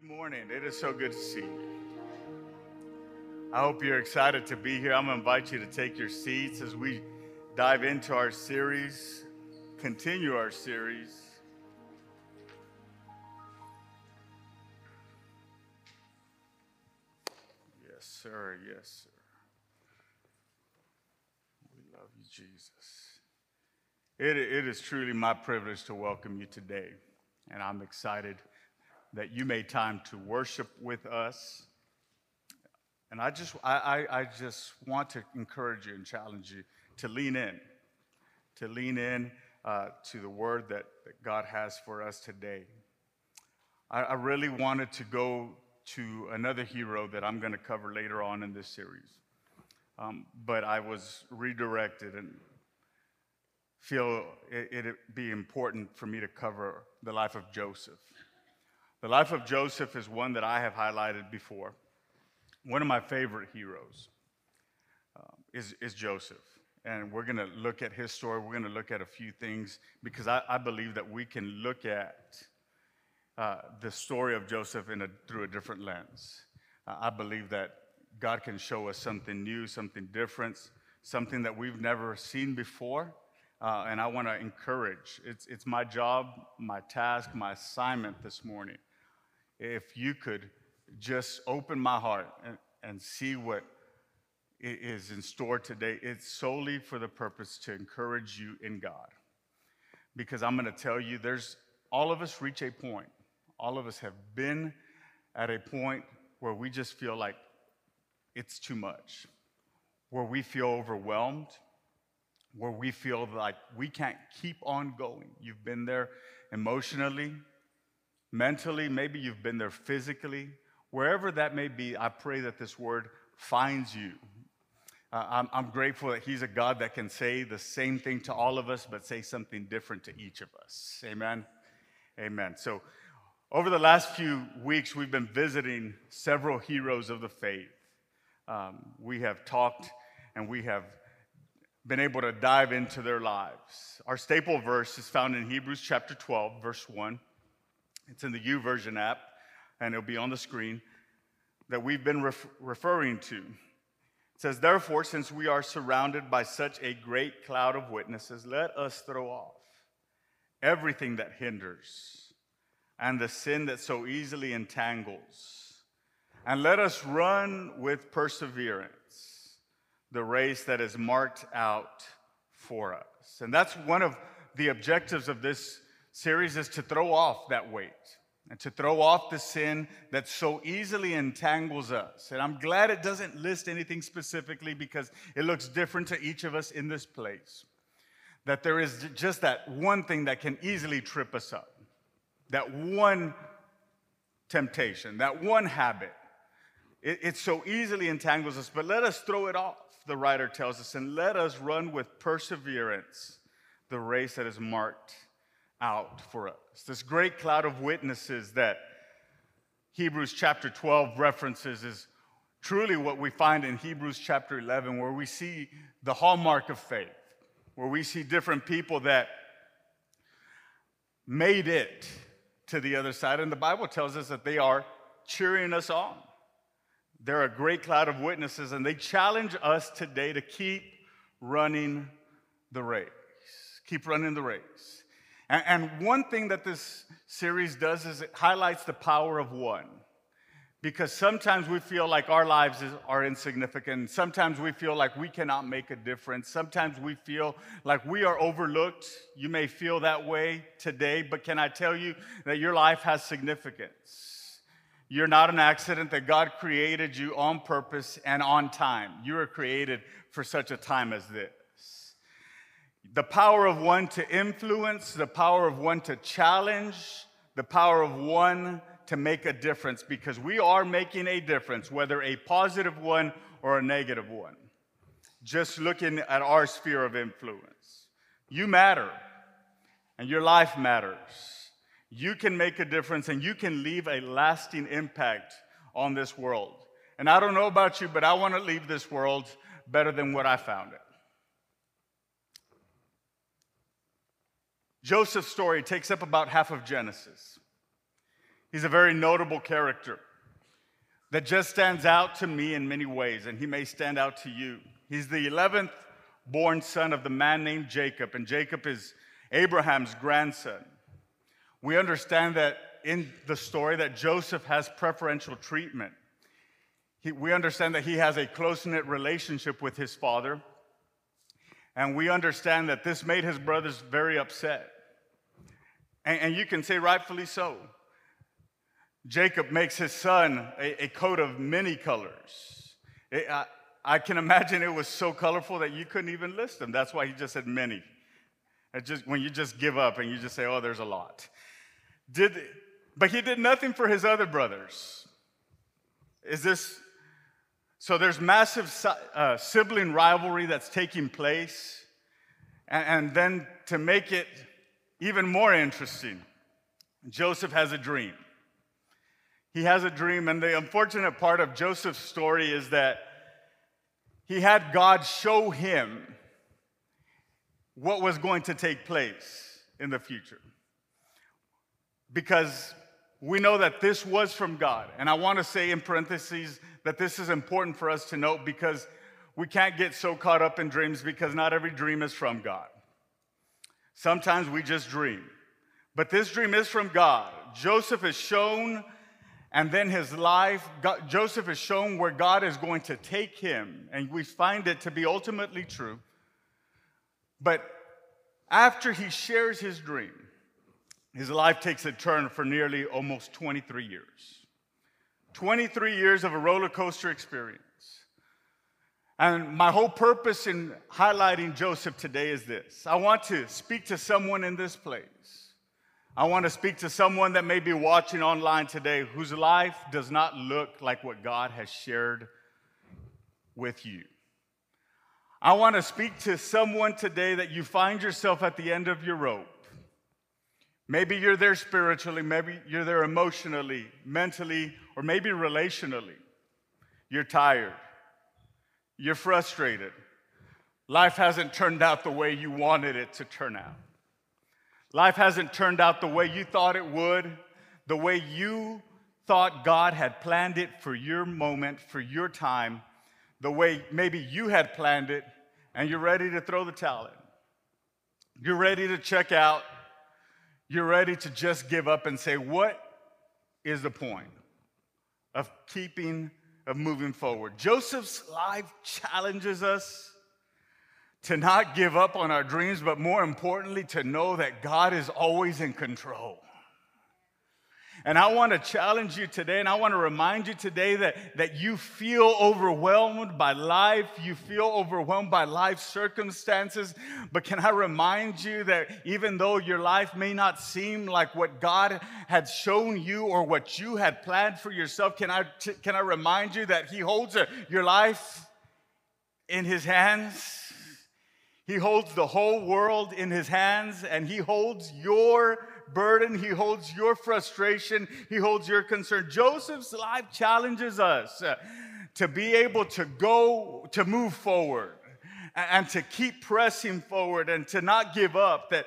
Good morning. It is so good to see you. I hope you're excited to be here. I'm going to invite you to take your seats as we dive into our series, continue our series. Yes, sir. Yes, sir. We love you, Jesus. It, it is truly my privilege to welcome you today, and I'm excited that you made time to worship with us. And I just, I, I, I just want to encourage you and challenge you to lean in, to lean in uh, to the word that, that God has for us today. I, I really wanted to go to another hero that I'm going to cover later on in this series. Um, but I was redirected and feel it, it'd be important for me to cover the life of Joseph. The life of Joseph is one that I have highlighted before. One of my favorite heroes uh, is, is Joseph. And we're going to look at his story. We're going to look at a few things because I, I believe that we can look at uh, the story of Joseph a, through a different lens. Uh, I believe that God can show us something new, something different, something that we've never seen before. Uh, and I want to encourage. It's, it's my job, my task, my assignment this morning if you could just open my heart and, and see what is in store today, it's solely for the purpose to encourage you in God. Because I'm going to tell you, there's all of us reach a point. All of us have been at a point where we just feel like it's too much, where we feel overwhelmed, where we feel like we can't keep on going. You've been there emotionally, mentally, maybe you've been there physically. Wherever that may be, I pray that this word finds you. Uh, I'm, I'm grateful that He's a God that can say the same thing to all of us, but say something different to each of us. Amen. Amen. So, over the last few weeks, we've been visiting several heroes of the faith. Um, we have talked and we have been able to dive into their lives. Our staple verse is found in Hebrews chapter 12, verse 1. It's in the YouVersion app, and it'll be on the screen that we've been ref- referring to. It says, Therefore, since we are surrounded by such a great cloud of witnesses, let us throw off everything that hinders and the sin that so easily entangles, and let us run with perseverance the race that is marked out for us. And that's one of the objectives of this series is to throw off that weight and to throw off the sin that so easily entangles us. And I'm glad it doesn't list anything specifically because it looks different to each of us in this place. That there is just that one thing that can easily trip us up, that one temptation, that one habit. It, it so easily entangles us, but let us throw it off, the writer tells us, and let us run with perseverance the race that is marked out for us. This great cloud of witnesses that Hebrews chapter 12 references is truly what we find in Hebrews chapter 11, where we see the hallmark of faith, where we see different people that made it to the other side. And the Bible tells us that they are cheering us on. They're a great cloud of witnesses, and they challenge us today to keep running the race. Keep running the race. And, one thing that this series does is it highlights the power of one. Because sometimes we feel like our lives is, are insignificant. Sometimes we feel like we cannot make a difference. Sometimes we feel like we are overlooked. You may feel that way today, but can I tell you that your life has significance? You're not an accident, that God created you on purpose and on time. You were created for such a time as this the power of one to influence, the power of one to challenge, the power of one to make a difference because we are making a difference, whether a positive one or a negative one. Just looking at our sphere of influence. You matter, and your life matters. You can make a difference and you can leave a lasting impact on this world. And I don't know about you, but I want to leave this world better than what I found it. Joseph's story takes up about half of Genesis. He's a very notable character that just stands out to me in many ways, and he may stand out to you. He's the 11th born son of the man named Jacob, and Jacob is Abraham's grandson. We understand that in the story that Joseph has preferential treatment. He, we understand that he has a close knit relationship with his father, and we understand that this made his brothers very upset. And, and you can say, rightfully so. Jacob makes his son a, a coat of many colors. It, I, I, can imagine it was so colorful that you couldn't even list them. That's why he just said many. It just, when you just give up and you just say, oh, there's a lot. Did, but he did nothing for his other brothers. Is this so? There's massive uh, sibling rivalry that's taking place. And, and then to make it even more interesting, Joseph has a dream. He has a dream, and the unfortunate part of Joseph's story is that he had God show him what was going to take place in the future. Because we know that this was from God. And I want to say in parentheses that this is important for us to note because we can't get so caught up in dreams because not every dream is from God. Sometimes we just dream. But this dream is from God. Joseph is shown and then his life, God, Joseph is shown where God is going to take him, and we find it to be ultimately true. But after he shares his dream, his life takes a turn for nearly almost 23 years. 23 years of a roller coaster experience. And my whole purpose in highlighting Joseph today is this I want to speak to someone in this place I want to speak to someone that may be watching online today whose life does not look like what God has shared with you. I want to speak to someone today that you find yourself at the end of your rope. Maybe you're there spiritually, maybe you're there emotionally, mentally, or maybe relationally. You're tired, you're frustrated. Life hasn't turned out the way you wanted it to turn out. Life hasn't turned out the way you thought it would, the way you thought God had planned it for your moment, for your time, the way maybe you had planned it, and you're ready to throw the towel in. You're ready to check out. You're ready to just give up and say, What is the point of keeping, of moving forward? Joseph's life challenges us to not give up on our dreams, but more importantly, to know that God is always in control. And I want to challenge you today, and I want to remind you today that, that you feel overwhelmed by life, you feel overwhelmed by life circumstances. But can I remind you that even though your life may not seem like what God had shown you or what you had planned for yourself, can I, can I remind you that He holds a, your life in His hands? He holds the whole world in his hands and he holds your burden, he holds your frustration, he holds your concern. Joseph's life challenges us uh, to be able to go, to move forward and to keep pressing forward and to not give up. That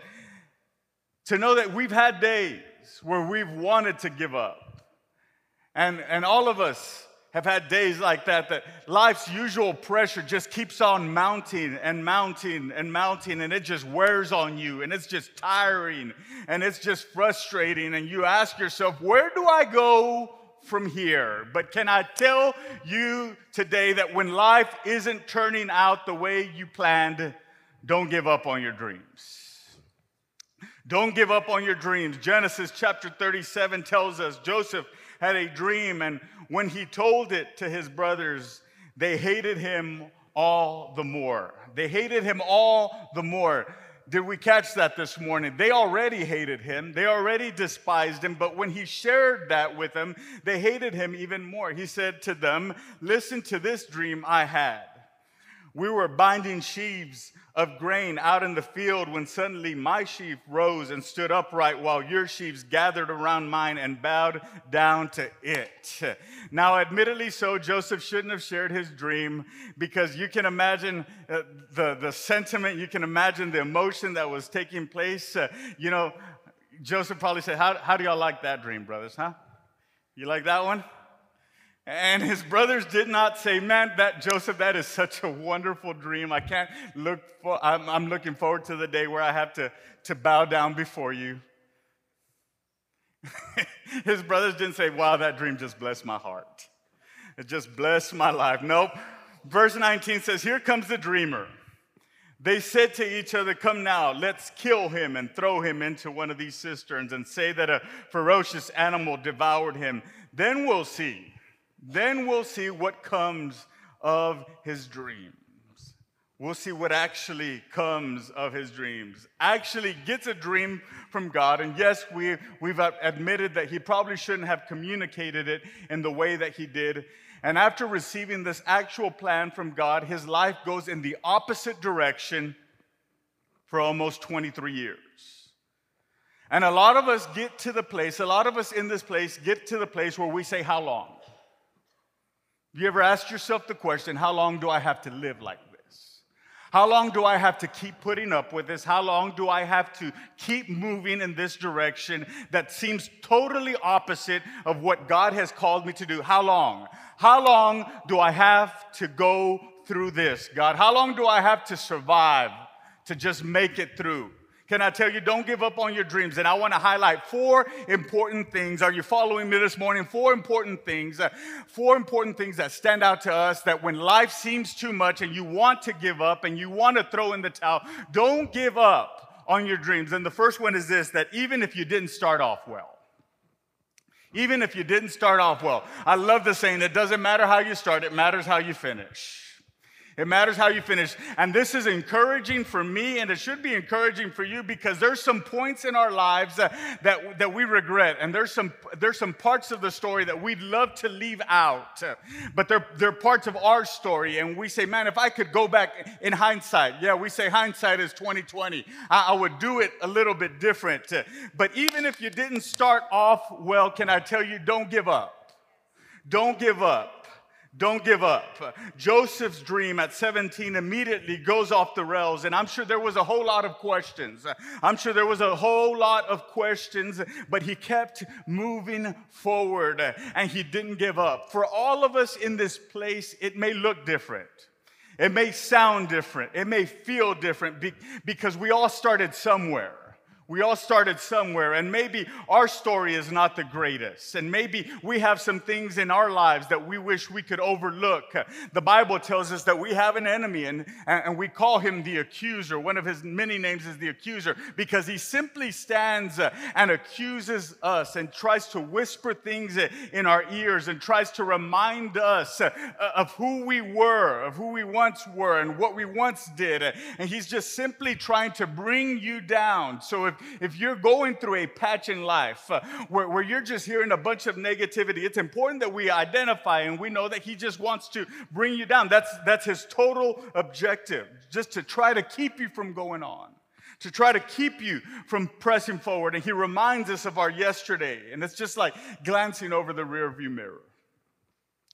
to know that we've had days where we've wanted to give up. And, and all of us have had days like that, that life's usual pressure just keeps on mounting and mounting and mounting, and it just wears on you, and it's just tiring, and it's just frustrating. And you ask yourself, where do I go from here? But can I tell you today that when life isn't turning out the way you planned, don't give up on your dreams. Don't give up on your dreams. Genesis chapter 37 tells us Joseph had a dream, and when he told it to his brothers, they hated him all the more. They hated him all the more. Did we catch that this morning? They already hated him. They already despised him. But when he shared that with them, they hated him even more. He said to them, Listen to this dream I had. We were binding sheaves of grain out in the field when suddenly my sheaf rose and stood upright while your sheaves gathered around mine and bowed down to it. Now, admittedly, so Joseph shouldn't have shared his dream because you can imagine uh, the, the sentiment, you can imagine the emotion that was taking place. Uh, you know, Joseph probably said, How, how do y'all like that dream, brothers, huh? You like that one? And his brothers did not say, Man, that Joseph, that is such a wonderful dream. I can't look for, I'm, I'm looking forward to the day where I have to, to bow down before you. his brothers didn't say, Wow, that dream just blessed my heart. It just blessed my life. Nope. Verse 19 says, Here comes the dreamer. They said to each other, Come now, let's kill him and throw him into one of these cisterns and say that a ferocious animal devoured him. Then we'll see. Then we'll see what comes of his dreams. We'll see what actually comes of his dreams. Actually gets a dream from God. And yes, we, we've admitted that he probably shouldn't have communicated it in the way that he did. And after receiving this actual plan from God, his life goes in the opposite direction for almost 23 years. And a lot of us get to the place, a lot of us in this place get to the place where we say, How long? You ever asked yourself the question, How long do I have to live like this? How long do I have to keep putting up with this? How long do I have to keep moving in this direction that seems totally opposite of what God has called me to do? How long? How long do I have to go through this, God? How long do I have to survive to just make it through? Can I tell you, don't give up on your dreams? And I want to highlight four important things. Are you following me this morning? Four important things. Uh, four important things that stand out to us that when life seems too much and you want to give up and you want to throw in the towel, don't give up on your dreams. And the first one is this that even if you didn't start off well, even if you didn't start off well. I love the saying, it doesn't matter how you start, it matters how you finish. It matters how you finish. And this is encouraging for me, and it should be encouraging for you because there's some points in our lives uh, that, that we regret. And there's some, there's some parts of the story that we'd love to leave out. But they're, they're parts of our story. And we say, man, if I could go back in hindsight, yeah, we say hindsight is 2020. I, I would do it a little bit different. But even if you didn't start off well, can I tell you, don't give up. Don't give up. Don't give up. Joseph's dream at 17 immediately goes off the rails, and I'm sure there was a whole lot of questions. I'm sure there was a whole lot of questions, but he kept moving forward and he didn't give up. For all of us in this place, it may look different. It may sound different. It may feel different because we all started somewhere. We all started somewhere, and maybe our story is not the greatest, and maybe we have some things in our lives that we wish we could overlook. The Bible tells us that we have an enemy, and, and we call him the accuser. One of his many names is the accuser because he simply stands and accuses us and tries to whisper things in our ears and tries to remind us of who we were, of who we once were, and what we once did. And he's just simply trying to bring you down. So if if you're going through a patch in life uh, where, where you're just hearing a bunch of negativity, it's important that we identify and we know that He just wants to bring you down. That's, that's His total objective, just to try to keep you from going on to try to keep you from pressing forward. And he reminds us of our yesterday. And it's just like glancing over the rearview mirror.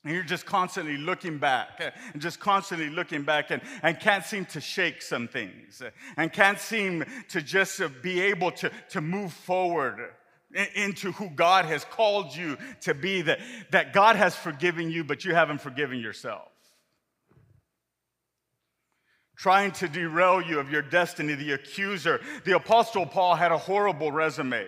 And you're just constantly looking back eh, and just constantly looking back and, and can't seem to shake some things eh, and can't seem to just be able to, to move forward into who God has called you to be, that, that God has forgiven you, but you haven't forgiven yourself. Trying to derail you of your destiny, the accuser. The Apostle Paul had a horrible resume.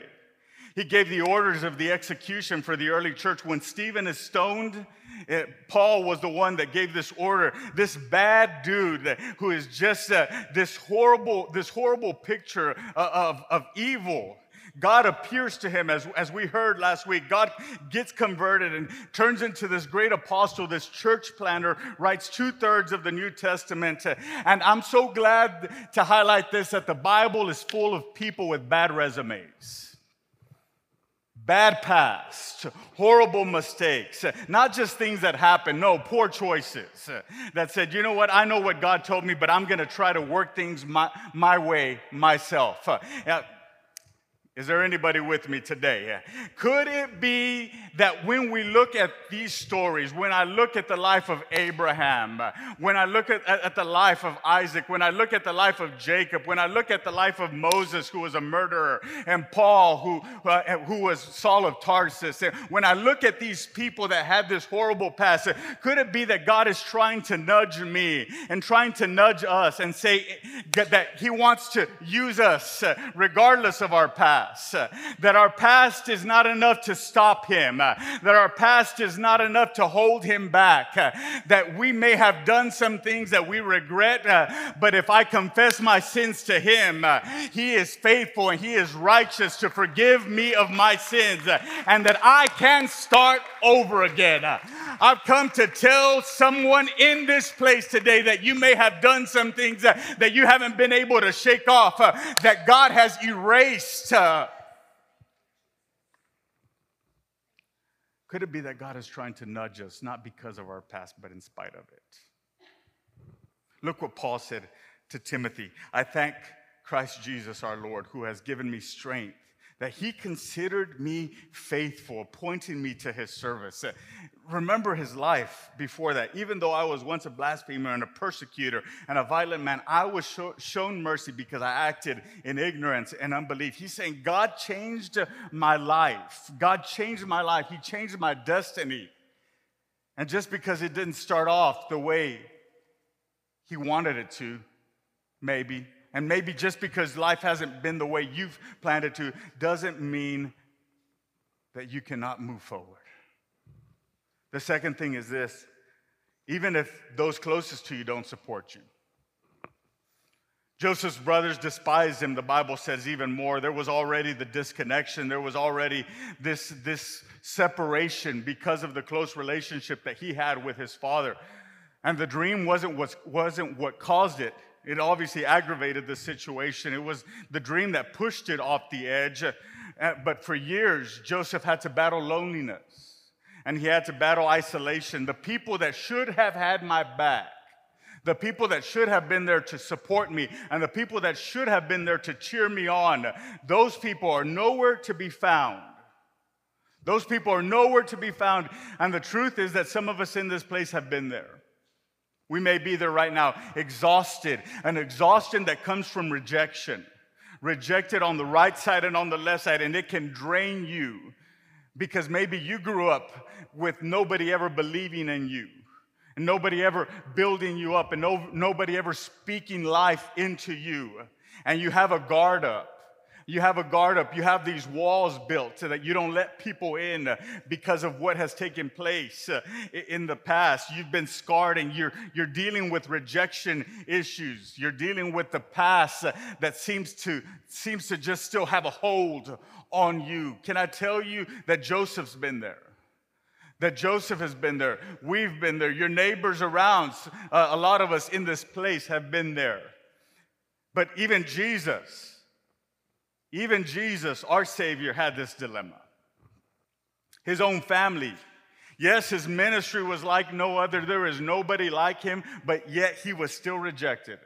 He gave the orders of the execution for the early church. When Stephen is stoned, it, Paul was the one that gave this order. This bad dude who is just uh, this horrible, this horrible picture of, of evil. God appears to him, as, as we heard last week. God gets converted and turns into this great apostle, this church planner, writes two thirds of the New Testament. And I'm so glad to highlight this that the Bible is full of people with bad resumes bad past, horrible mistakes, not just things that happened, no, poor choices that said, you know what, I know what God told me, but I'm to try to work things my, my way myself. Uh, Is there anybody with me today? Could it be that when we look at these stories, when I look at the life of Abraham, when I look at, at, the life of Isaac, when I look at the life of Jacob, when I look at the life of Moses, who was a murderer, and Paul, who, uh, who was Saul of Tarsus, when I look at these people that had this horrible past, could it be that God is trying to nudge me and trying to nudge us and say that He wants to use us regardless of our past? Past, uh, that our past is not enough to stop him, uh, that our past is not enough to hold him back, uh, that we may have done some things that we regret, but if I confess my sins to him, he is faithful and he is righteous to forgive me of my sins, and that I can start over again. I've come to tell someone in this place today that you may have done some things that, you haven't been able to shake off, that God has erased. Could it be that God is trying to nudge us, not because of our past, but in spite of it? Look what Paul said to Timothy I thank Christ Jesus our Lord, who has given me strength, that he considered me faithful, appointing me to his service remember his life before that. Even though I was once a blasphemer and a persecutor and a violent man, I was show, shown mercy because I acted in ignorance and unbelief. He's saying, God changed my life. God changed my life. He changed my destiny. And just because it didn't start off the way he wanted it to, maybe, and maybe just because life hasn't been the way you've planned it to, doesn't mean that you cannot move forward. The second thing is this even if those closest to you don't support you. Joseph's brothers despised him, the Bible says even more. There was already the disconnection, there was already this, this separation because of the close relationship that he had with his father. And the dream wasn't what, wasn't what caused it. It obviously aggravated the situation. It was the dream that pushed it off the edge. Uh, but for years, Joseph had to battle loneliness and he had to battle isolation. The people that should have had my back, the people that should have been there to support me, and the people that should have been there to cheer me on, those people are nowhere to be found. Those people are nowhere to be found. And the truth is that some of us in this place have been there. We may be there right now, exhausted, an exhaustion that comes from rejection. Rejected on the right side and on the left side, and it can drain you because maybe you grew up with nobody ever believing in you, and nobody ever building you up, and no, nobody ever speaking life into you. And you have a guard up. You have a guard up. You have these walls built so that you don't let people in because of what has taken place uh, in the past. You've been scarred and you're, you're dealing with rejection issues. You're dealing with the past that seems to, seems to just still have a hold on you. Can I tell you that Joseph's been there? That Joseph has been there. We've been there. Your neighbors around, uh, a lot of us in this place have been there. But even Jesus, even Jesus, our Savior, had this dilemma. His own family. Yes, his ministry was like no other. There is nobody like him, but yet he was still rejected.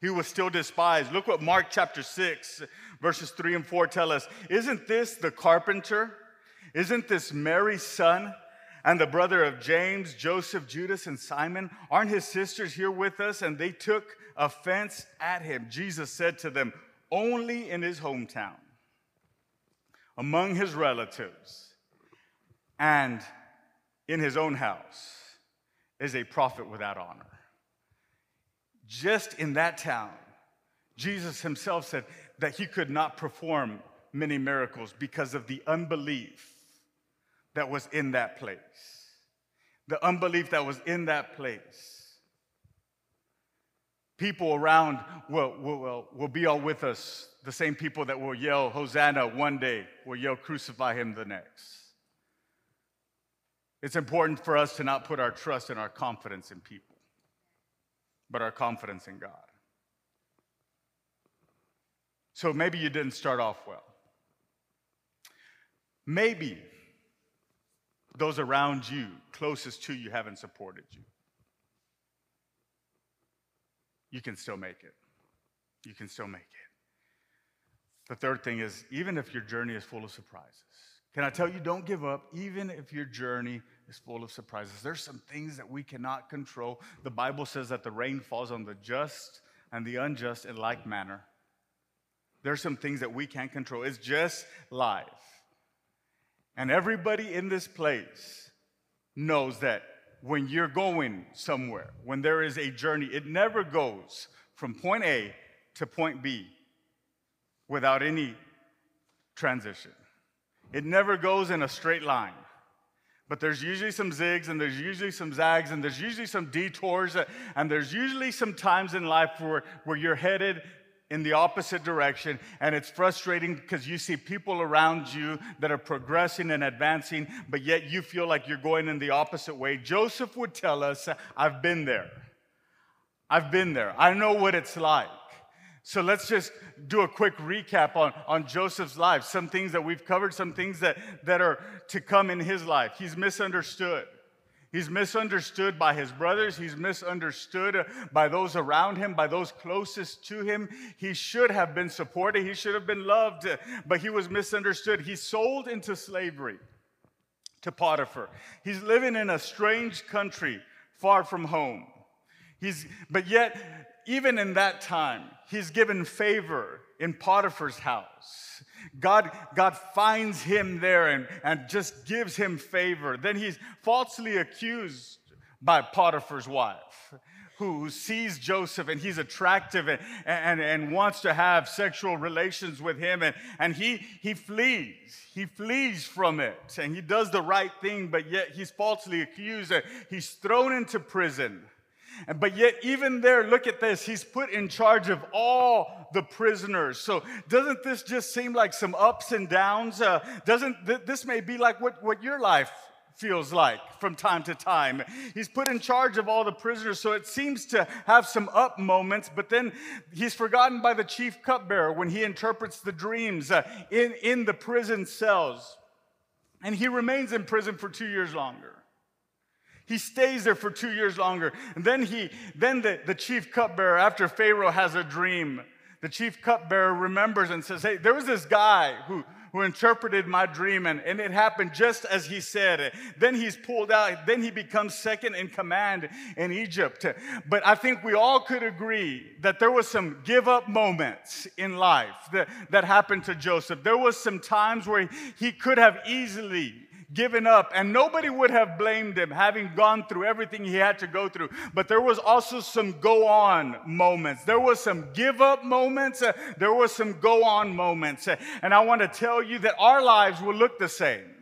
He was still despised. Look what Mark chapter 6, verses 3 and 4 tell us. Isn't this the carpenter? Isn't this Mary's son and the brother of James, Joseph, Judas, and Simon? Aren't his sisters here with us? And they took offense at him. Jesus said to them, Only in his hometown, among his relatives, and in his own house is a prophet without honor. Just in that town, Jesus himself said that he could not perform many miracles because of the unbelief that was in that place. The unbelief that was in that place. People around will, will, will, be all with us. The same people that will yell, Hosanna one day, will yell, Crucify him the next. It's important for us to not put our trust and our confidence in people but our confidence in God. So maybe you didn't start off well. Maybe those around you, closest to you, haven't supported you. You can still make it. You can still make it. The third thing is even if your journey is full of surprises, can I tell you, don't give up, even if your journey is full of surprises. There's some things that we cannot control. The Bible says that the rain falls on the just and the unjust in like manner. There's some things that we can't control. It's just life. And everybody in this place knows that when you're going somewhere, when there is a journey, it never goes from point A to point B without any transition. It never goes in a straight line. But there's usually some zigs and there's usually some zags and there's usually some detours and there's usually some times in life where, where you're headed in the opposite direction and it's frustrating because you see people around you that are progressing and advancing but yet you feel like you're going in the opposite way joseph would tell us i've been there i've been there i know what it's like so let's just do a quick recap on, on Joseph's life. Some things that we've covered, some things that, that are to come in his life. He's misunderstood. He's misunderstood by his brothers. He's misunderstood by those around him, by those closest to him. He should have been supported. He should have been loved, but he was misunderstood. He's sold into slavery to Potiphar. He's living in a strange country far from home. He's, but yet, even in that time, he's given favor in Potiphar's house. God, God finds him there and, and just gives him favor. Then he's falsely accused by Potiphar's wife, who sees Joseph and he's attractive and, and, and wants to have sexual relations with him. And, and he, he flees. He flees from it. And he does the right thing, but yet he's falsely accused. And He's thrown into prison. But yet, even there, look at this. He's put in charge of all the prisoners. So, doesn't this just seem like some ups and downs? Uh, doesn't th- this may be like what, what your life feels like from time to time? He's put in charge of all the prisoners. So, it seems to have some up moments, but then he's forgotten by the chief cupbearer when he interprets the dreams uh, in, in the prison cells. And he remains in prison for two years longer. He stays there for two years longer. And then he, then the, the chief cupbearer, after Pharaoh has a dream, the chief cupbearer remembers and says, Hey, there was this guy who, who interpreted my dream, and, and it happened just as he said. Then he's pulled out, then he becomes second in command in Egypt. But I think we all could agree that there was some give up moments in life that, that happened to Joseph. There was some times where he could have easily given up, and nobody would have blamed him having gone through everything he had to go through. But there was also some go on moments. There was some give up moments. Uh, there was some go on moments. Uh, and I want to tell you that our lives will look the same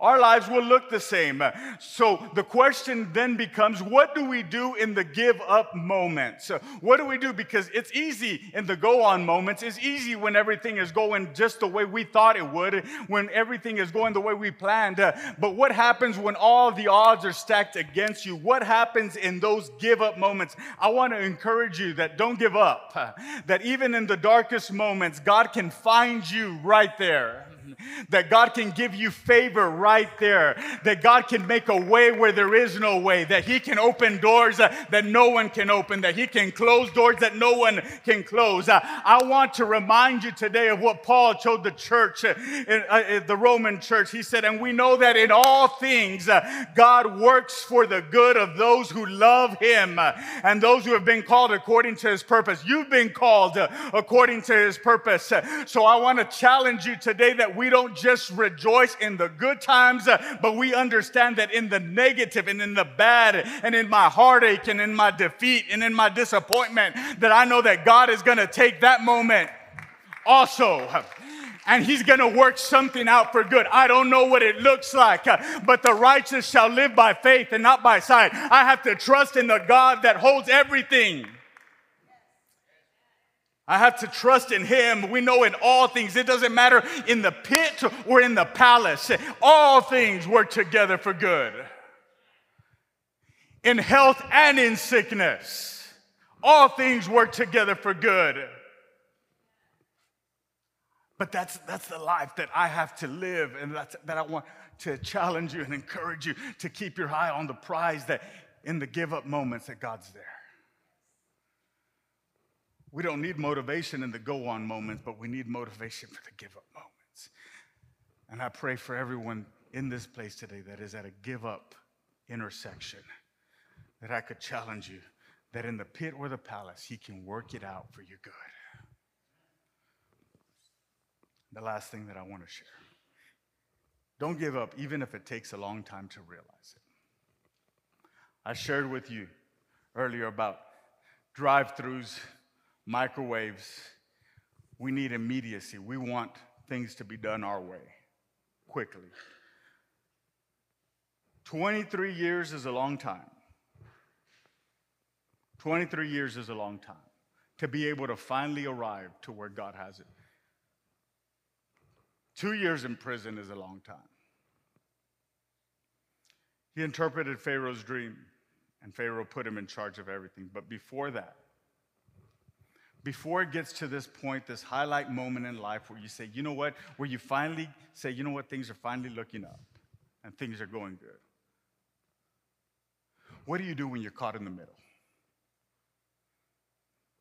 our lives will look the same. So the question then becomes what do we do in the give up moments? What do we do? Because it's easy in the go on moments. It's easy when everything is going just the way we thought it would, when everything is going the way we planned. But what happens when all the odds are stacked against you? What happens in those give up moments? I want to encourage you that don't give up, that even in the darkest moments, God can find you right there that God can give you favor right there, that God can make a way where there is no way, that He can open doors that no one can open, that He can close doors that no one can close. I want to remind you today of what Paul told the church, uh, uh, the Roman church. He said, And we know that in all things uh, God works for the good of those who love Him and those who have been called according to His purpose. You've been called according to His purpose. So I want to challenge you today that we don't just rejoice in the good times, uh, but we understand that in the negative and in the bad and in my heartache and in my defeat and in my disappointment, that I know that God is going to take that moment also and he's going to work something out for good. I don't know what it looks like, uh, but the righteous shall live by faith and not by sight. I have to trust in the God that holds everything. I have to trust in Him. We know in all things, it doesn't matter in the pit or in the palace, all things work together for good. In health and in sickness, all things work together for good. But that's, that's the life that I have to live, and that's, that I want to challenge you and encourage you to keep your eye on the prize that in the give up moments that God's there. We don't need motivation in the go on moments, but we need motivation for the give up moments. And I pray for everyone in this place today that is at a give up intersection, that I could challenge you that in the pit or the palace, He can work it out for your good. The last thing that I want to share don't give up, even if it takes a long time to realize it. I shared with you earlier about drive throughs, microwaves. We need immediacy. We want things to be done our way quickly. 23 years is a long time. 23 years is a long time to be able to finally arrive to where God has it. Two years in prison is a long time. He interpreted Pharaoh's dream, and Pharaoh put him in charge of everything. But before that, before it gets to this point, this highlight moment in life where you say, you know what, where you finally say, you know what, things are finally looking up and things are going good. What do you do when you're caught in the middle?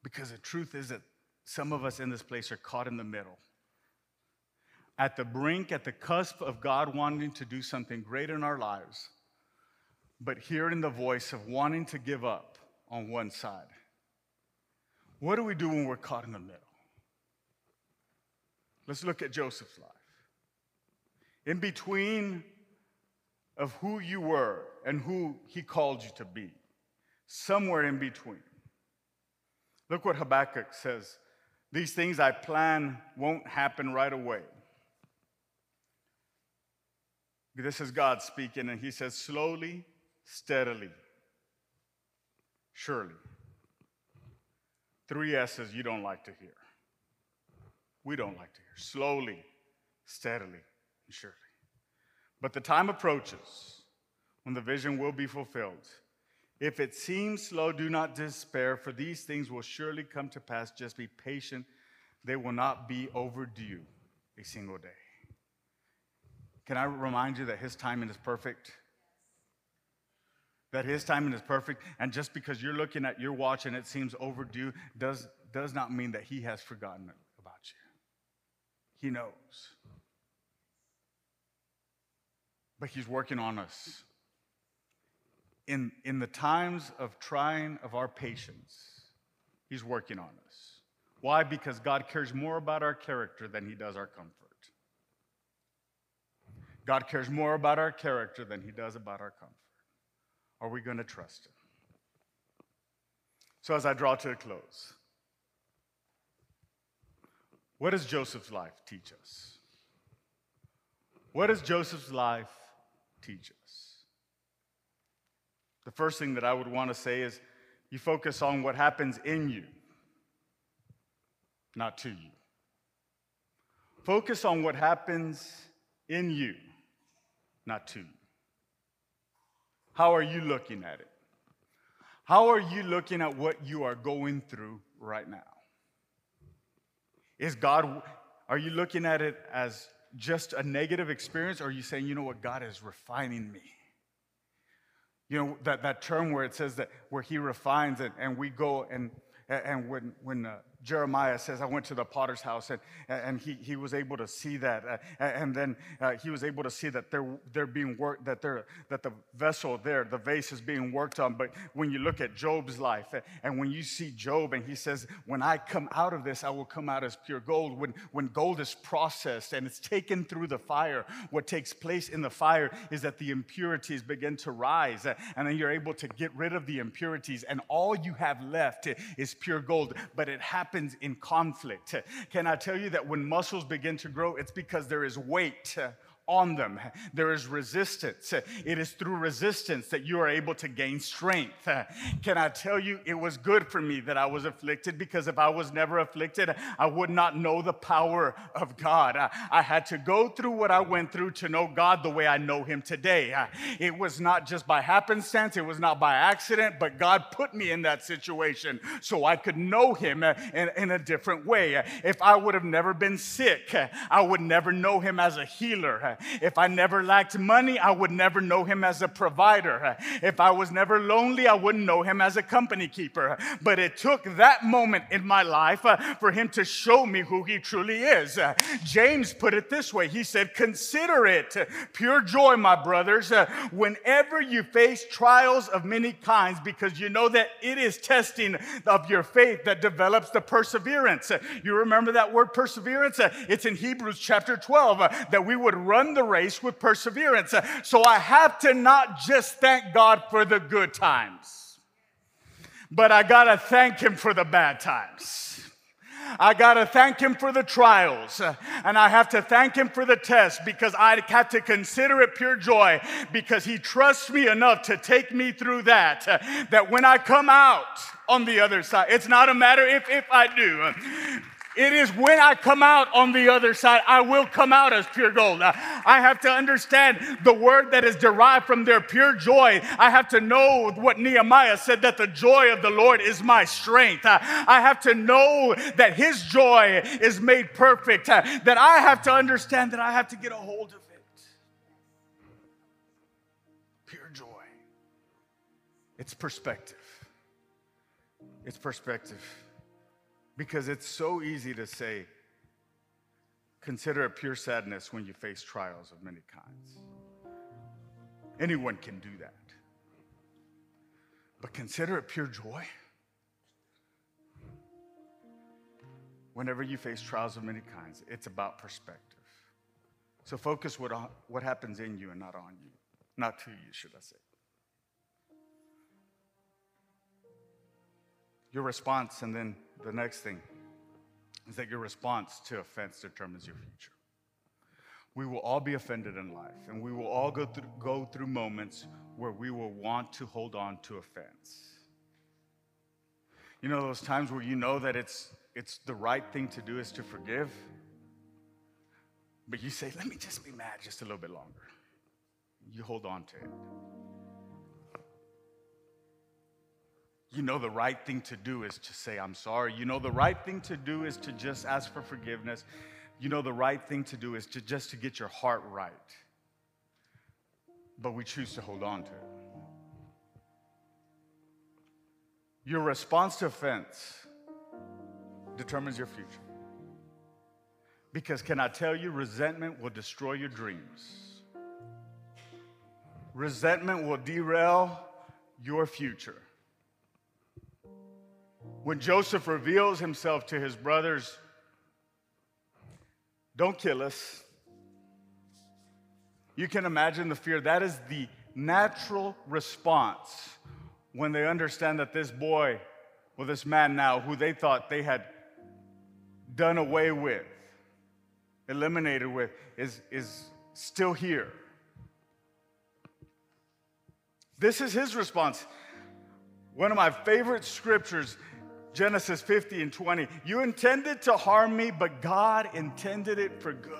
Because the truth is that some of us in this place are caught in the middle. At the brink, at the cusp of God wanting to do something great in our lives, but hearing the voice of wanting to give up on one side. What do we do when we're caught in the middle? Let's look at Joseph's life. In between of who you were and who he called you to be, somewhere in between. Look what Habakkuk says. These things I plan won't happen right away. This is God speaking, and he says, slowly, steadily, surely. Three S's you don't like to hear. We don't like to hear. Slowly, steadily, and surely. But the time approaches when the vision will be fulfilled if it seems slow, do not despair, for these things will surely come to pass. Just be patient. They will not be overdue a single day. Can I remind you that His timing is perfect? That His timing is perfect. And just because you're looking at your watch and it seems overdue does, does not mean that He has forgotten about you. He knows. But He's working on us in, in the times of trying of our patience, He's working on us. Why? Because God cares more about our character than He does our comfort. God cares more about our character than He does about our comfort. Are we going to trust Him? So, as I draw to a close, what does Joseph's life teach us? What does Joseph's life teach us? The first thing that I would want to say is you focus on what happens in you, not to you. Focus on what happens in you, not to you. How are you looking at it? How are you looking at what you are going through right now? Is God, are you looking at it as just a negative experience, or are you saying, you know what, God is refining me? You know, that, that term where it says that where he refines it and we go and, and when, when uh, Jeremiah says, I went to the potter's house and, and he, he was able to see that. Uh, and then uh, he was able to see that they're, they're being worked, that, they're, that the vessel there, the vase is being worked on. But when you look at Job's life uh, and when you see Job and he says, When I come out of this, I will come out as pure gold. When, when gold is processed and it's taken through the fire, what takes place in the fire is that the impurities begin to rise. Uh, and then you're able to get rid of the impurities. And all you have left is pure gold. But it happens happens in conflict. Can I tell you that when muscles begin to grow, it's because there is weight on them. There is resistance. It is through resistance that you are able to gain strength. Can I tell you, it was good for me that I was afflicted because if I was never afflicted, I would not know the power of God. I, had to go through what I went through to know God the way I know Him today. It was not just by happenstance, it was not by accident, but God put me in that situation so I could know Him in, in a different way. If I would have never been sick, I would never know Him as a healer. If I never lacked money, I would never know him as a provider. If I was never lonely, I wouldn't know him as a company keeper. But it took that moment in my life uh, for him to show me who he truly is. Uh, James put it this way He said, Consider it pure joy, my brothers, uh, whenever you face trials of many kinds, because you know that it is testing of your faith that develops the perseverance. You remember that word perseverance? It's in Hebrews chapter 12 that we would run the race with perseverance. So I have to not just thank God for the good times, but I got to thank Him for the bad times. I got to thank him for the trials and I have to thank him for the test because I have to consider it pure joy because he trusts me enough to take me through that. That when I come out on the other side, it's not a matter if, if I do. It is when I come out on the other side, I will come out as pure gold. Uh, I have to understand the word that is derived from their pure joy. I have to know what Nehemiah said that the joy of the Lord is my strength. Uh, I have to know that his joy is made perfect. Uh, that I have to understand that I have to get a hold of it. Pure joy. It's perspective. It's perspective. Because it's so easy to say, consider it pure sadness when you face trials of many kinds. Anyone can do that. But consider it pure joy whenever you face trials of many kinds. It's about perspective. So focus what, what happens in you and not on you, not to you, should I say. Your response, and then the next thing is that your response to offense determines your future. We will all be offended in life, and we will all go through, go through moments where we will want to hold on to offense. You know, those times where you know that it's, it's the right thing to do is to forgive, but you say, let me just be mad just a little bit longer. You hold on to it. You know, the right thing to do is to say, I'm sorry. You know, the right thing to do is to just ask for forgiveness. You know, the right thing to do is to just to get your heart right. But we choose to hold on to it. Your response to offense determines your future. Because, can I tell you, resentment will destroy your dreams, resentment will derail your future. When Joseph reveals himself to his brothers, don't kill us. You can imagine the fear. That is the natural response when they understand that this boy, or this man now, who they thought they had done away with, eliminated with, is, is still here. This is his response. One of my favorite scriptures Genesis 50 and 20. You intended to harm me, but God intended it for good.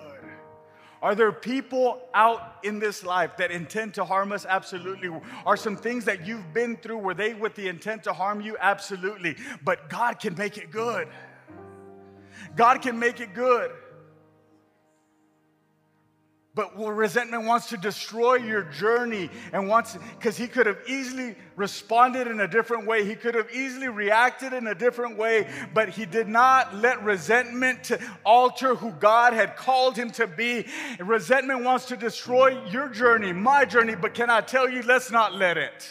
Are there people out in this life that intend to harm us? Absolutely. Are some things that you've been through, were they with the intent to harm you? Absolutely. But God can make it good. God can make it good. But resentment wants to destroy your journey and wants, because he could have easily responded in a different way. He could have easily reacted in a different way, but he did not let resentment alter who God had called him to be. Resentment wants to destroy your journey, my journey, but can I tell you, let's not let it.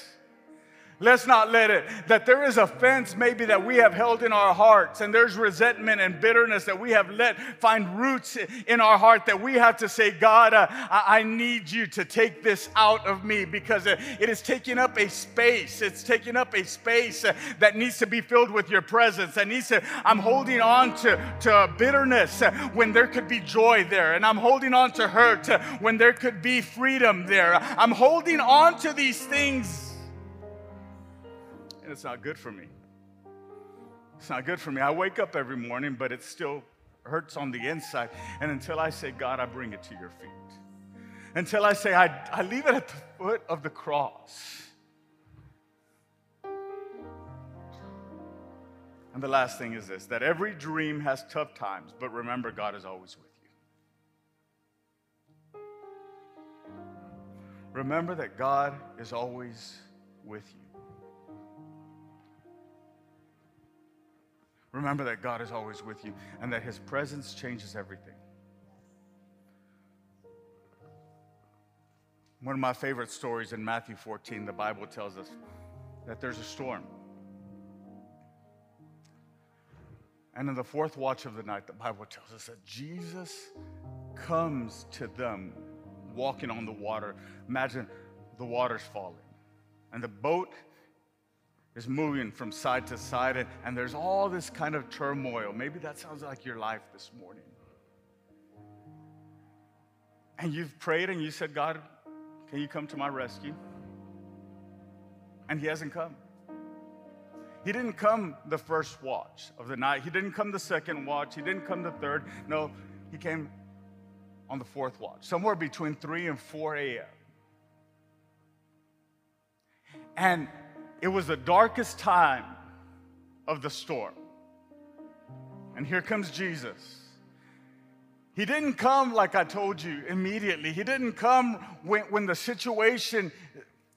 Let's not let it, that there is offense maybe that we have held in our hearts, and there's resentment and bitterness that we have let find roots in our heart that we have to say, God, uh, I need you to take this out of me because it is taking up a space. It's taking up a space that needs to be filled with your presence. That needs to, I'm holding on to, to bitterness when there could be joy there, and I'm holding on to hurt when there could be freedom there. I'm holding on to these things and it's not good for me. It's not good for me. I wake up every morning, but it still hurts on the inside. And until I say, God, I bring it to your feet. Until I say, I, I leave it at the foot of the cross. And the last thing is this that every dream has tough times, but remember, God is always with you. remember that God is always with you. Remember that God is always with you and that His presence changes everything. One of my favorite stories in Matthew 14, the Bible tells us that there's a storm. And in the fourth watch of the night, the Bible tells us that Jesus comes to them walking on the water. Imagine the water's falling, and the boat is moving from side to side, and, and there's all this kind of turmoil. Maybe that sounds like your life this morning. And you've prayed and you said, God, can you come to my rescue? And He hasn't come. He didn't come the first watch of the night. He didn't come the second watch. He didn't come the third. No, he came on the fourth watch, somewhere between 3 and 4 a.m. And it was the darkest time of the storm. And here comes Jesus. He didn't come, like I told you, immediately. He didn't come when, when the situation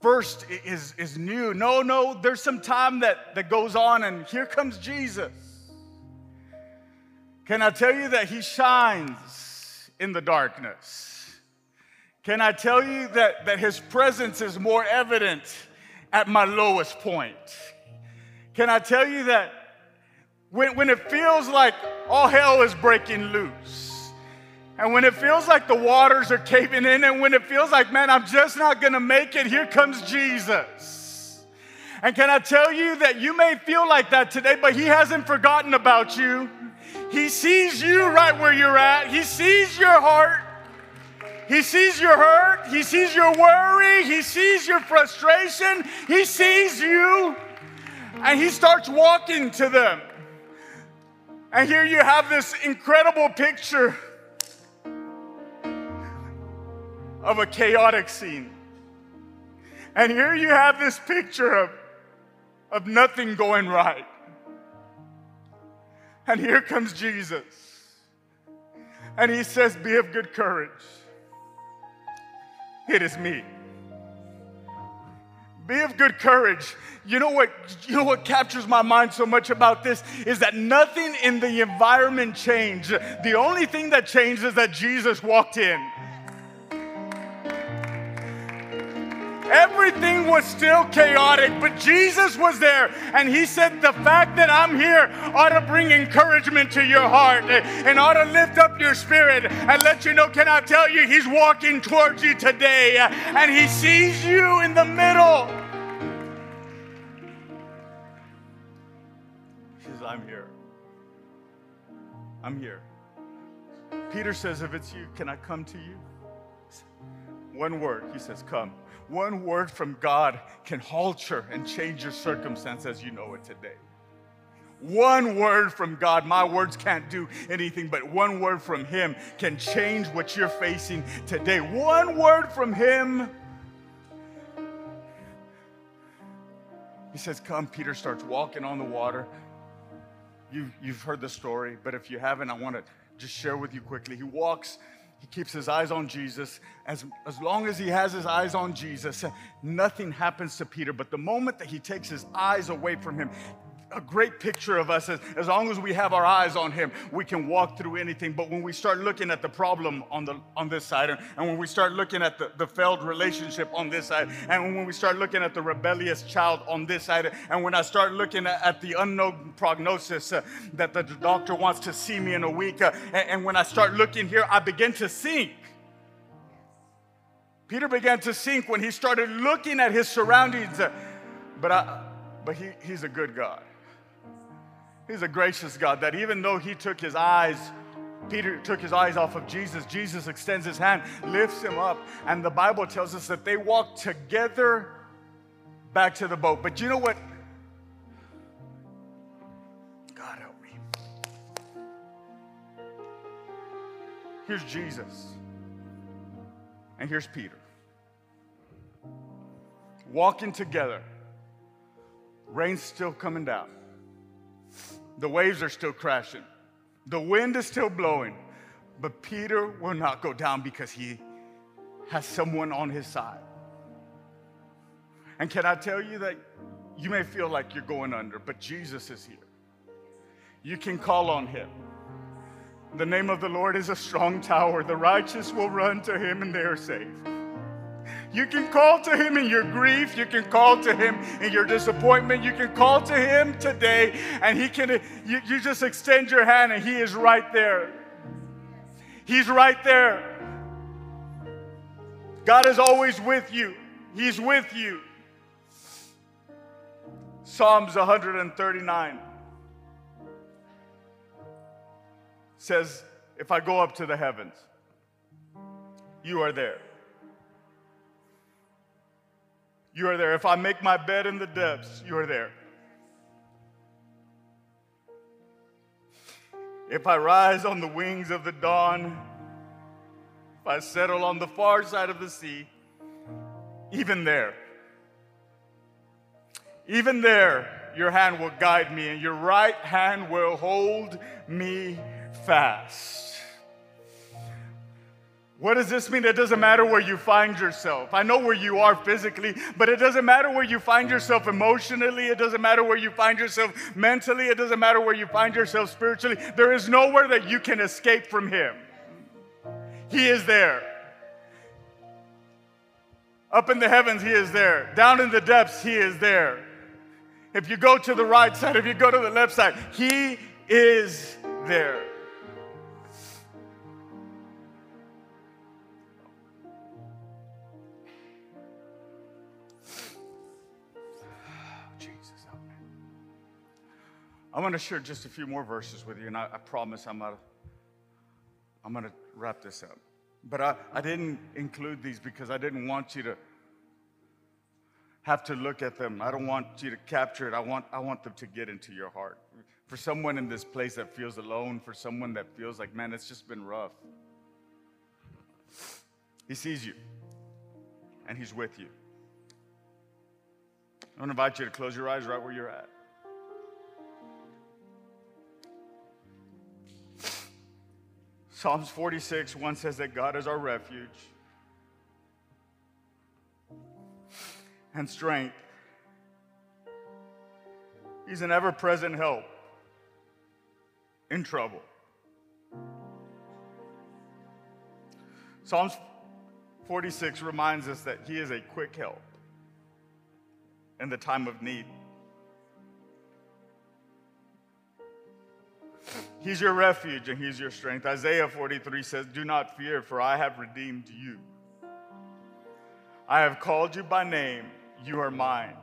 first is, is new. No, no, there's some time that, that goes on, and here comes Jesus. Can I tell you that he shines in the darkness? Can I tell you that, that his presence is more evident at my lowest point? Can I tell you that when, when it feels like all hell is breaking loose? And when it feels like the waters are caving in, and when it feels like, man, I'm just not gonna make it, here comes Jesus. And can I tell you that you may feel like that today, but He hasn't forgotten about you. He sees you right where you're at, He sees your heart. He sees your hurt. He sees your worry. He sees your frustration. He sees you. And he starts walking to them. And here you have this incredible picture of a chaotic scene. And here you have this picture of, of nothing going right. And here comes Jesus. And he says, Be of good courage. It is me. Be of good courage. You know what you know what captures my mind so much about this is that nothing in the environment changed. The only thing that changed is that Jesus walked in. Everything was still chaotic, but Jesus was there. And he said, The fact that I'm here ought to bring encouragement to your heart and ought to lift up your spirit and let you know, can I tell you, he's walking towards you today and he sees you in the middle. He says, I'm here. I'm here. Peter says, If it's you, can I come to you? One word. He says, Come. One word from God can alter and change your circumstance as you know it today. One word from God, my words can't do anything, but one word from Him can change what you're facing today. One word from Him. He says, Come. Peter starts walking on the water. You, you've heard the story, but if you haven't, I want to just share with you quickly. He walks he keeps his eyes on Jesus. As, as long as he has his eyes on Jesus, nothing happens to Peter. But the moment that he takes his eyes away from him, a great picture of us. As, as long as we have our eyes on him we can walk through anything. But when we start looking at the problem on the on this side and, when we start looking at the, the failed relationship on this side and when we start looking at the rebellious child on this side and when i start looking at, at the unknown prognosis uh, that the doctor wants to see me in a week uh, and, and when i start looking here i begin to sink. Peter began to sink when he started looking at his surroundings uh, but I, but he, he's a good god He's a gracious God that even though he took his eyes, Peter took his eyes off of Jesus, Jesus extends his hand, lifts him up, and the Bible tells us that they walked together back to the boat. But you know what? God help me. Here's Jesus, and here's Peter. Walking together, rain's still coming down. The waves are still crashing. The wind is still blowing. But Peter will not go down because he has someone on his side. And can I tell you that you may feel like you're going under, but Jesus is here. You can call on him. The name of the Lord is a strong tower. The righteous will run to him and they are safe. You can call to him in your grief. You can call to him in your disappointment. You can call to him today and he can, you, you just extend your hand and he is right there. He's right there. God is always with you. He's with you. Psalms 139 says, If I go up to the heavens, you are there. You are there. If I make my bed in the depths, you are there. If I rise on the wings of the dawn, if I settle on the far side of the sea, even there, even there, your hand will guide me and your right hand will hold me fast. What does this mean? It doesn't matter where you find yourself. I know where you are physically, but it doesn't matter where you find yourself emotionally. It doesn't matter where you find yourself mentally. It doesn't matter where you find yourself spiritually. There is nowhere that you can escape from Him. He is there. Up in the heavens, He is there. Down in the depths, He is there. If you go to the right side, if you go to the left side, He is there. I'm going to share just a few more verses with you, and I, I promise I'm, not, I'm going to wrap this up. But I, I didn't include these because I didn't want you to have to look at them. I don't want you to capture it. I want, I want them to get into your heart. For someone in this place that feels alone, for someone that feels like, man, it's just been rough. He sees you, and He's with you. I want to invite you to close your eyes right where you're at. Psalms 46, 1 says that God is our refuge and strength. He's an ever present help in trouble. Psalms 46 reminds us that He is a quick help in the time of need. He's your refuge and He's your strength. Isaiah 43 says, Do not fear, for I have redeemed you. I have called you by name, you are mine.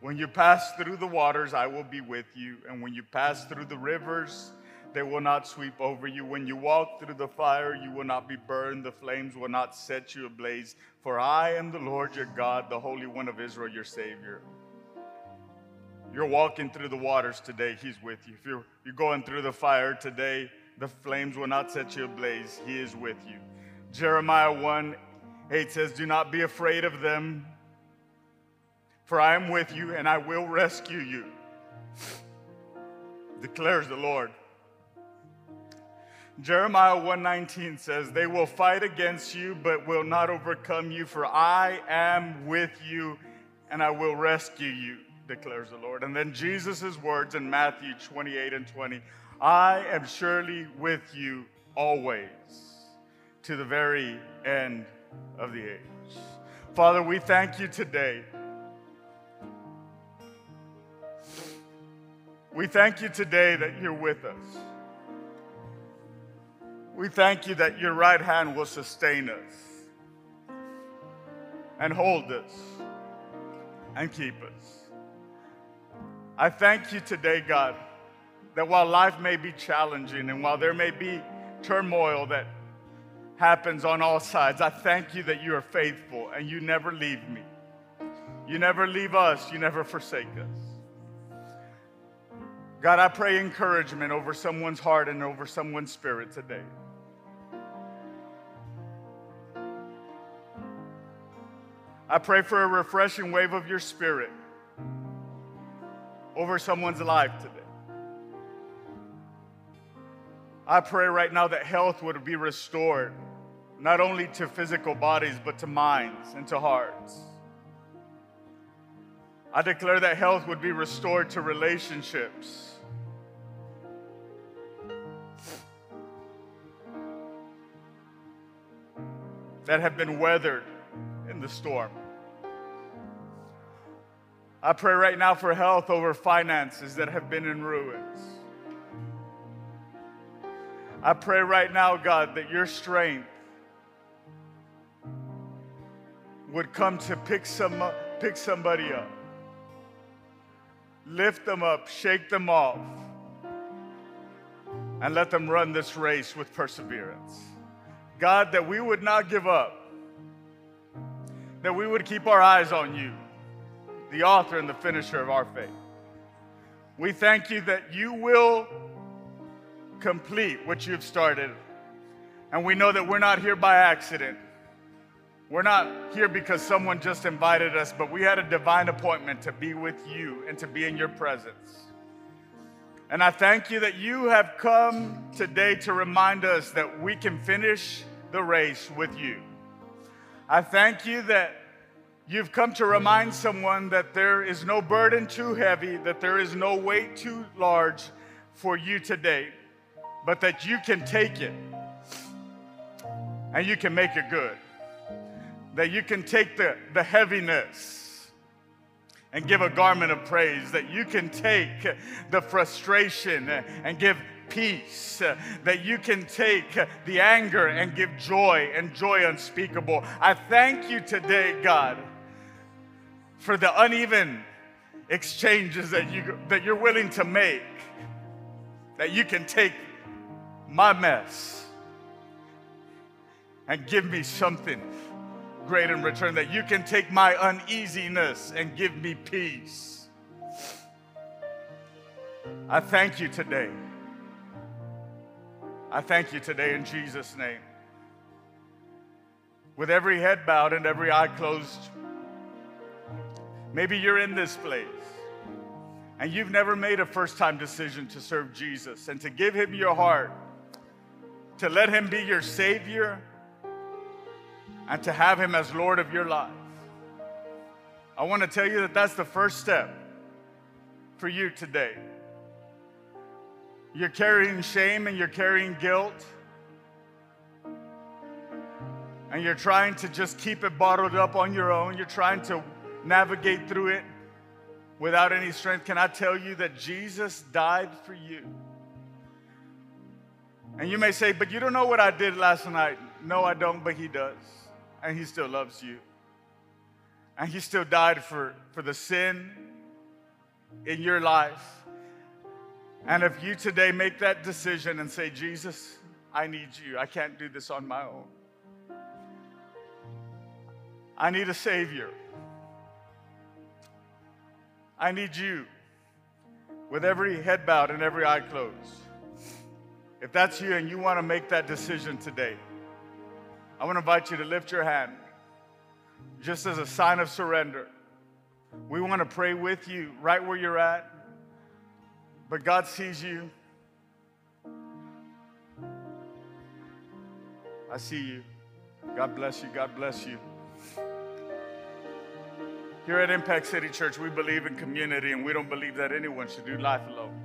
When you pass through the waters, I will be with you. And when you pass through the rivers, they will not sweep over you. When you walk through the fire, you will not be burned. The flames will not set you ablaze. For I am the Lord your God, the Holy One of Israel, your Savior. You're walking through the waters today, He's with you. If you're, you're going through the fire today, the flames will not set you ablaze. He is with you. Jeremiah 1 8 says, Do not be afraid of them, for I am with you and I will rescue you, declares the Lord. Jeremiah 1:19 says, "They will fight against you but will not overcome you, for I am with you and I will rescue you." Declares the Lord. And then Jesus' words in Matthew 28 and 20 I am surely with you always to the very end of the age. Father, we thank you today. We thank you today that you're with us. We thank you that your right hand will sustain us and hold us and keep us. I thank you today, God, that while life may be challenging and while there may be turmoil that happens on all sides, I thank you that you are faithful and you never leave me. You never leave us, you never forsake us. God, I pray encouragement over someone's heart and over someone's spirit today. I pray for a refreshing wave of your spirit over someone's life today. I pray right now that health would be restored, not only to physical bodies, but to minds and to hearts. I declare that health would be restored to relationships. That have been weathered in the storm. I pray right now for health over finances that have been in ruins. I pray right now, God, that your strength would come to pick, some, pick somebody up, lift them up, shake them off, and let them run this race with perseverance. God, that we would not give up, that we would keep our eyes on you the author and the finisher of our faith. We thank you that you will complete what you've started. And we know that we're not here by accident. We're not here because someone just invited us, but we had a divine appointment to be with you and to be in your presence. And I thank you that you have come today to remind us that we can finish the race with you. I thank you that You've come to remind someone that there is no burden too heavy, that there is no weight too large for you today, but that you can take it and you can make it good. That you can take the, the heaviness and give a garment of praise, that you can take the frustration and give peace, that you can take the anger and give joy and joy unspeakable. I thank you today, God for the uneven exchanges that, you, that you're willing to make, that you can take my mess and give me something great in return, that you can take my uneasiness and give me peace. I thank you today. I thank you today in Jesus' name. With every head bowed and every eye closed, Maybe you're in this place and you've never made a first time decision to serve Jesus and to give him your heart, to let him be your Savior, and to have him as Lord of your life. I want to tell you that that's the first step for you today. You're carrying shame and you're carrying guilt. And you're trying to just keep it bottled up on your own. You're trying to navigate through it without any strength, can I tell you that Jesus died for you? And you may say, but you don't know what I did last night. No, I don't, but He does. And He still loves you. And He still died for, for the sin in your life. And if you today make that decision and say, Jesus, I need you, I can't do this on my own. I need a Savior. I need you with every head bowed and every eye closed. If that's you and you want to make that decision today, I want to invite you to lift your hand just as a sign of surrender. We want to pray with you right where you're at, but God sees you. I see you. God bless you. God bless you. Here at Impact City Church, we believe in community and we don't believe that anyone should do life alone.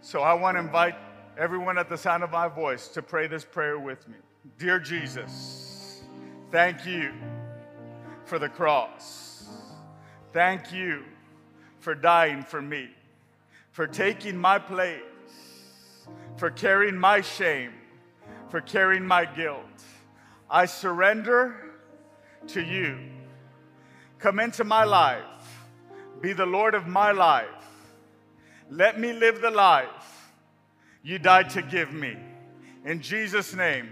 So I want to invite everyone at the sound of my voice to pray this prayer with me. Dear Jesus, thank you for the cross. Thank you for dying for me, for taking my place, for carrying my shame, for carrying my guilt. I surrender to you. Come into my life. Be the Lord of my life. Let me live the life you died to give me. In Jesus' name,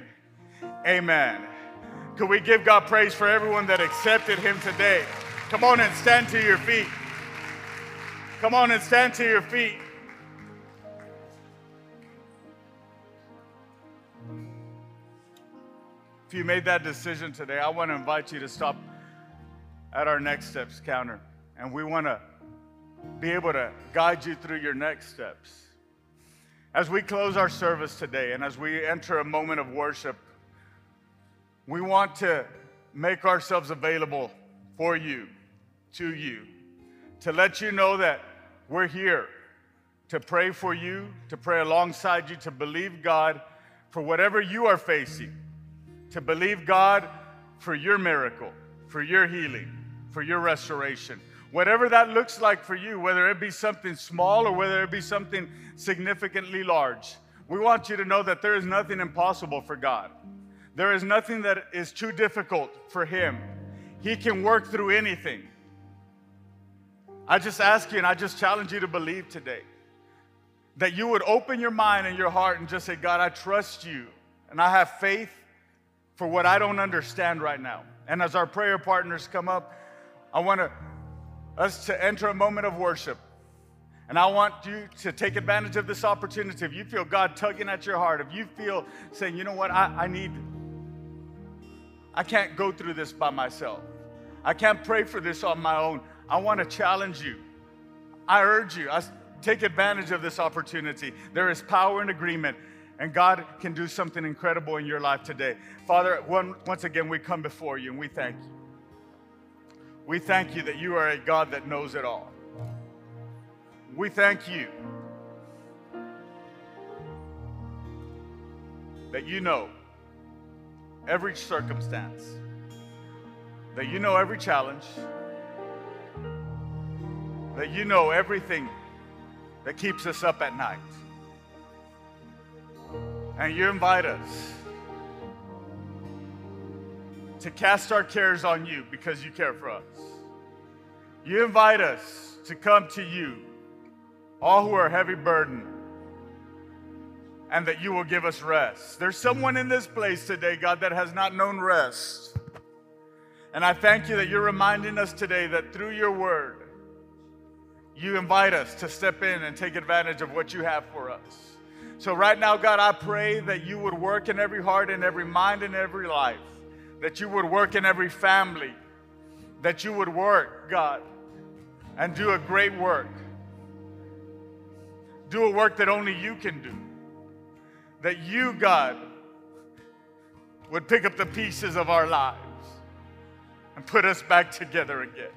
amen. Could we give God praise for everyone that accepted Him today? Come on and stand to your feet. Come on and stand to your feet. If you made that decision today, I want to invite you to stop at our next steps counter. And we want to be able to guide you through your next steps. As we close our service today and as we enter a moment of worship, we want to make ourselves available for you, to you, to let you know that we're here to pray for you, to pray alongside you, to believe God for whatever you are facing, to believe God for your miracle, for your healing, for your restoration. Whatever that looks like for you, whether it be something small or whether it be something significantly large, we want you to know that there is nothing impossible for God. There is nothing that is too difficult for Him. He can work through anything. I just ask you and I just challenge you to believe today that you would open your mind and your heart and just say, God, I trust you and I have faith for what I don't understand right now. And as our prayer partners come up, I want us to enter a moment of worship. And I want you to take advantage of this opportunity. If you feel God tugging at your heart, if you feel saying, you know what, I, I need, I can't go through this by myself. I can't pray for this on my own. I want to challenge you. I urge you, I take advantage of this opportunity. There is power in agreement, and God can do something incredible in your life today. Father, one, once again, we come before you and we thank you. We thank you that you are a God that knows it all. We thank you that you know every circumstance, that you know every challenge, that you know everything that keeps us up at night. And you invite us to cast our cares on you because you care for us. You invite us to come to you, all who are heavy burdened, and that you will give us rest. There's someone in this place today, God, that has not known rest. And I thank you that you're reminding us today that through your word, you invite us to step in and take advantage of what you have for us. So, right now, God, I pray that you would work in every heart, in every mind, in every life, that you would work in every family, that you would work, God, and do a great work. Do a work that only you can do. That you, God, would pick up the pieces of our lives and put us back together again.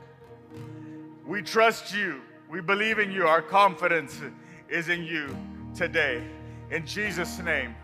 We trust you. We believe in you. Our confidence is in you today. In Jesus' name.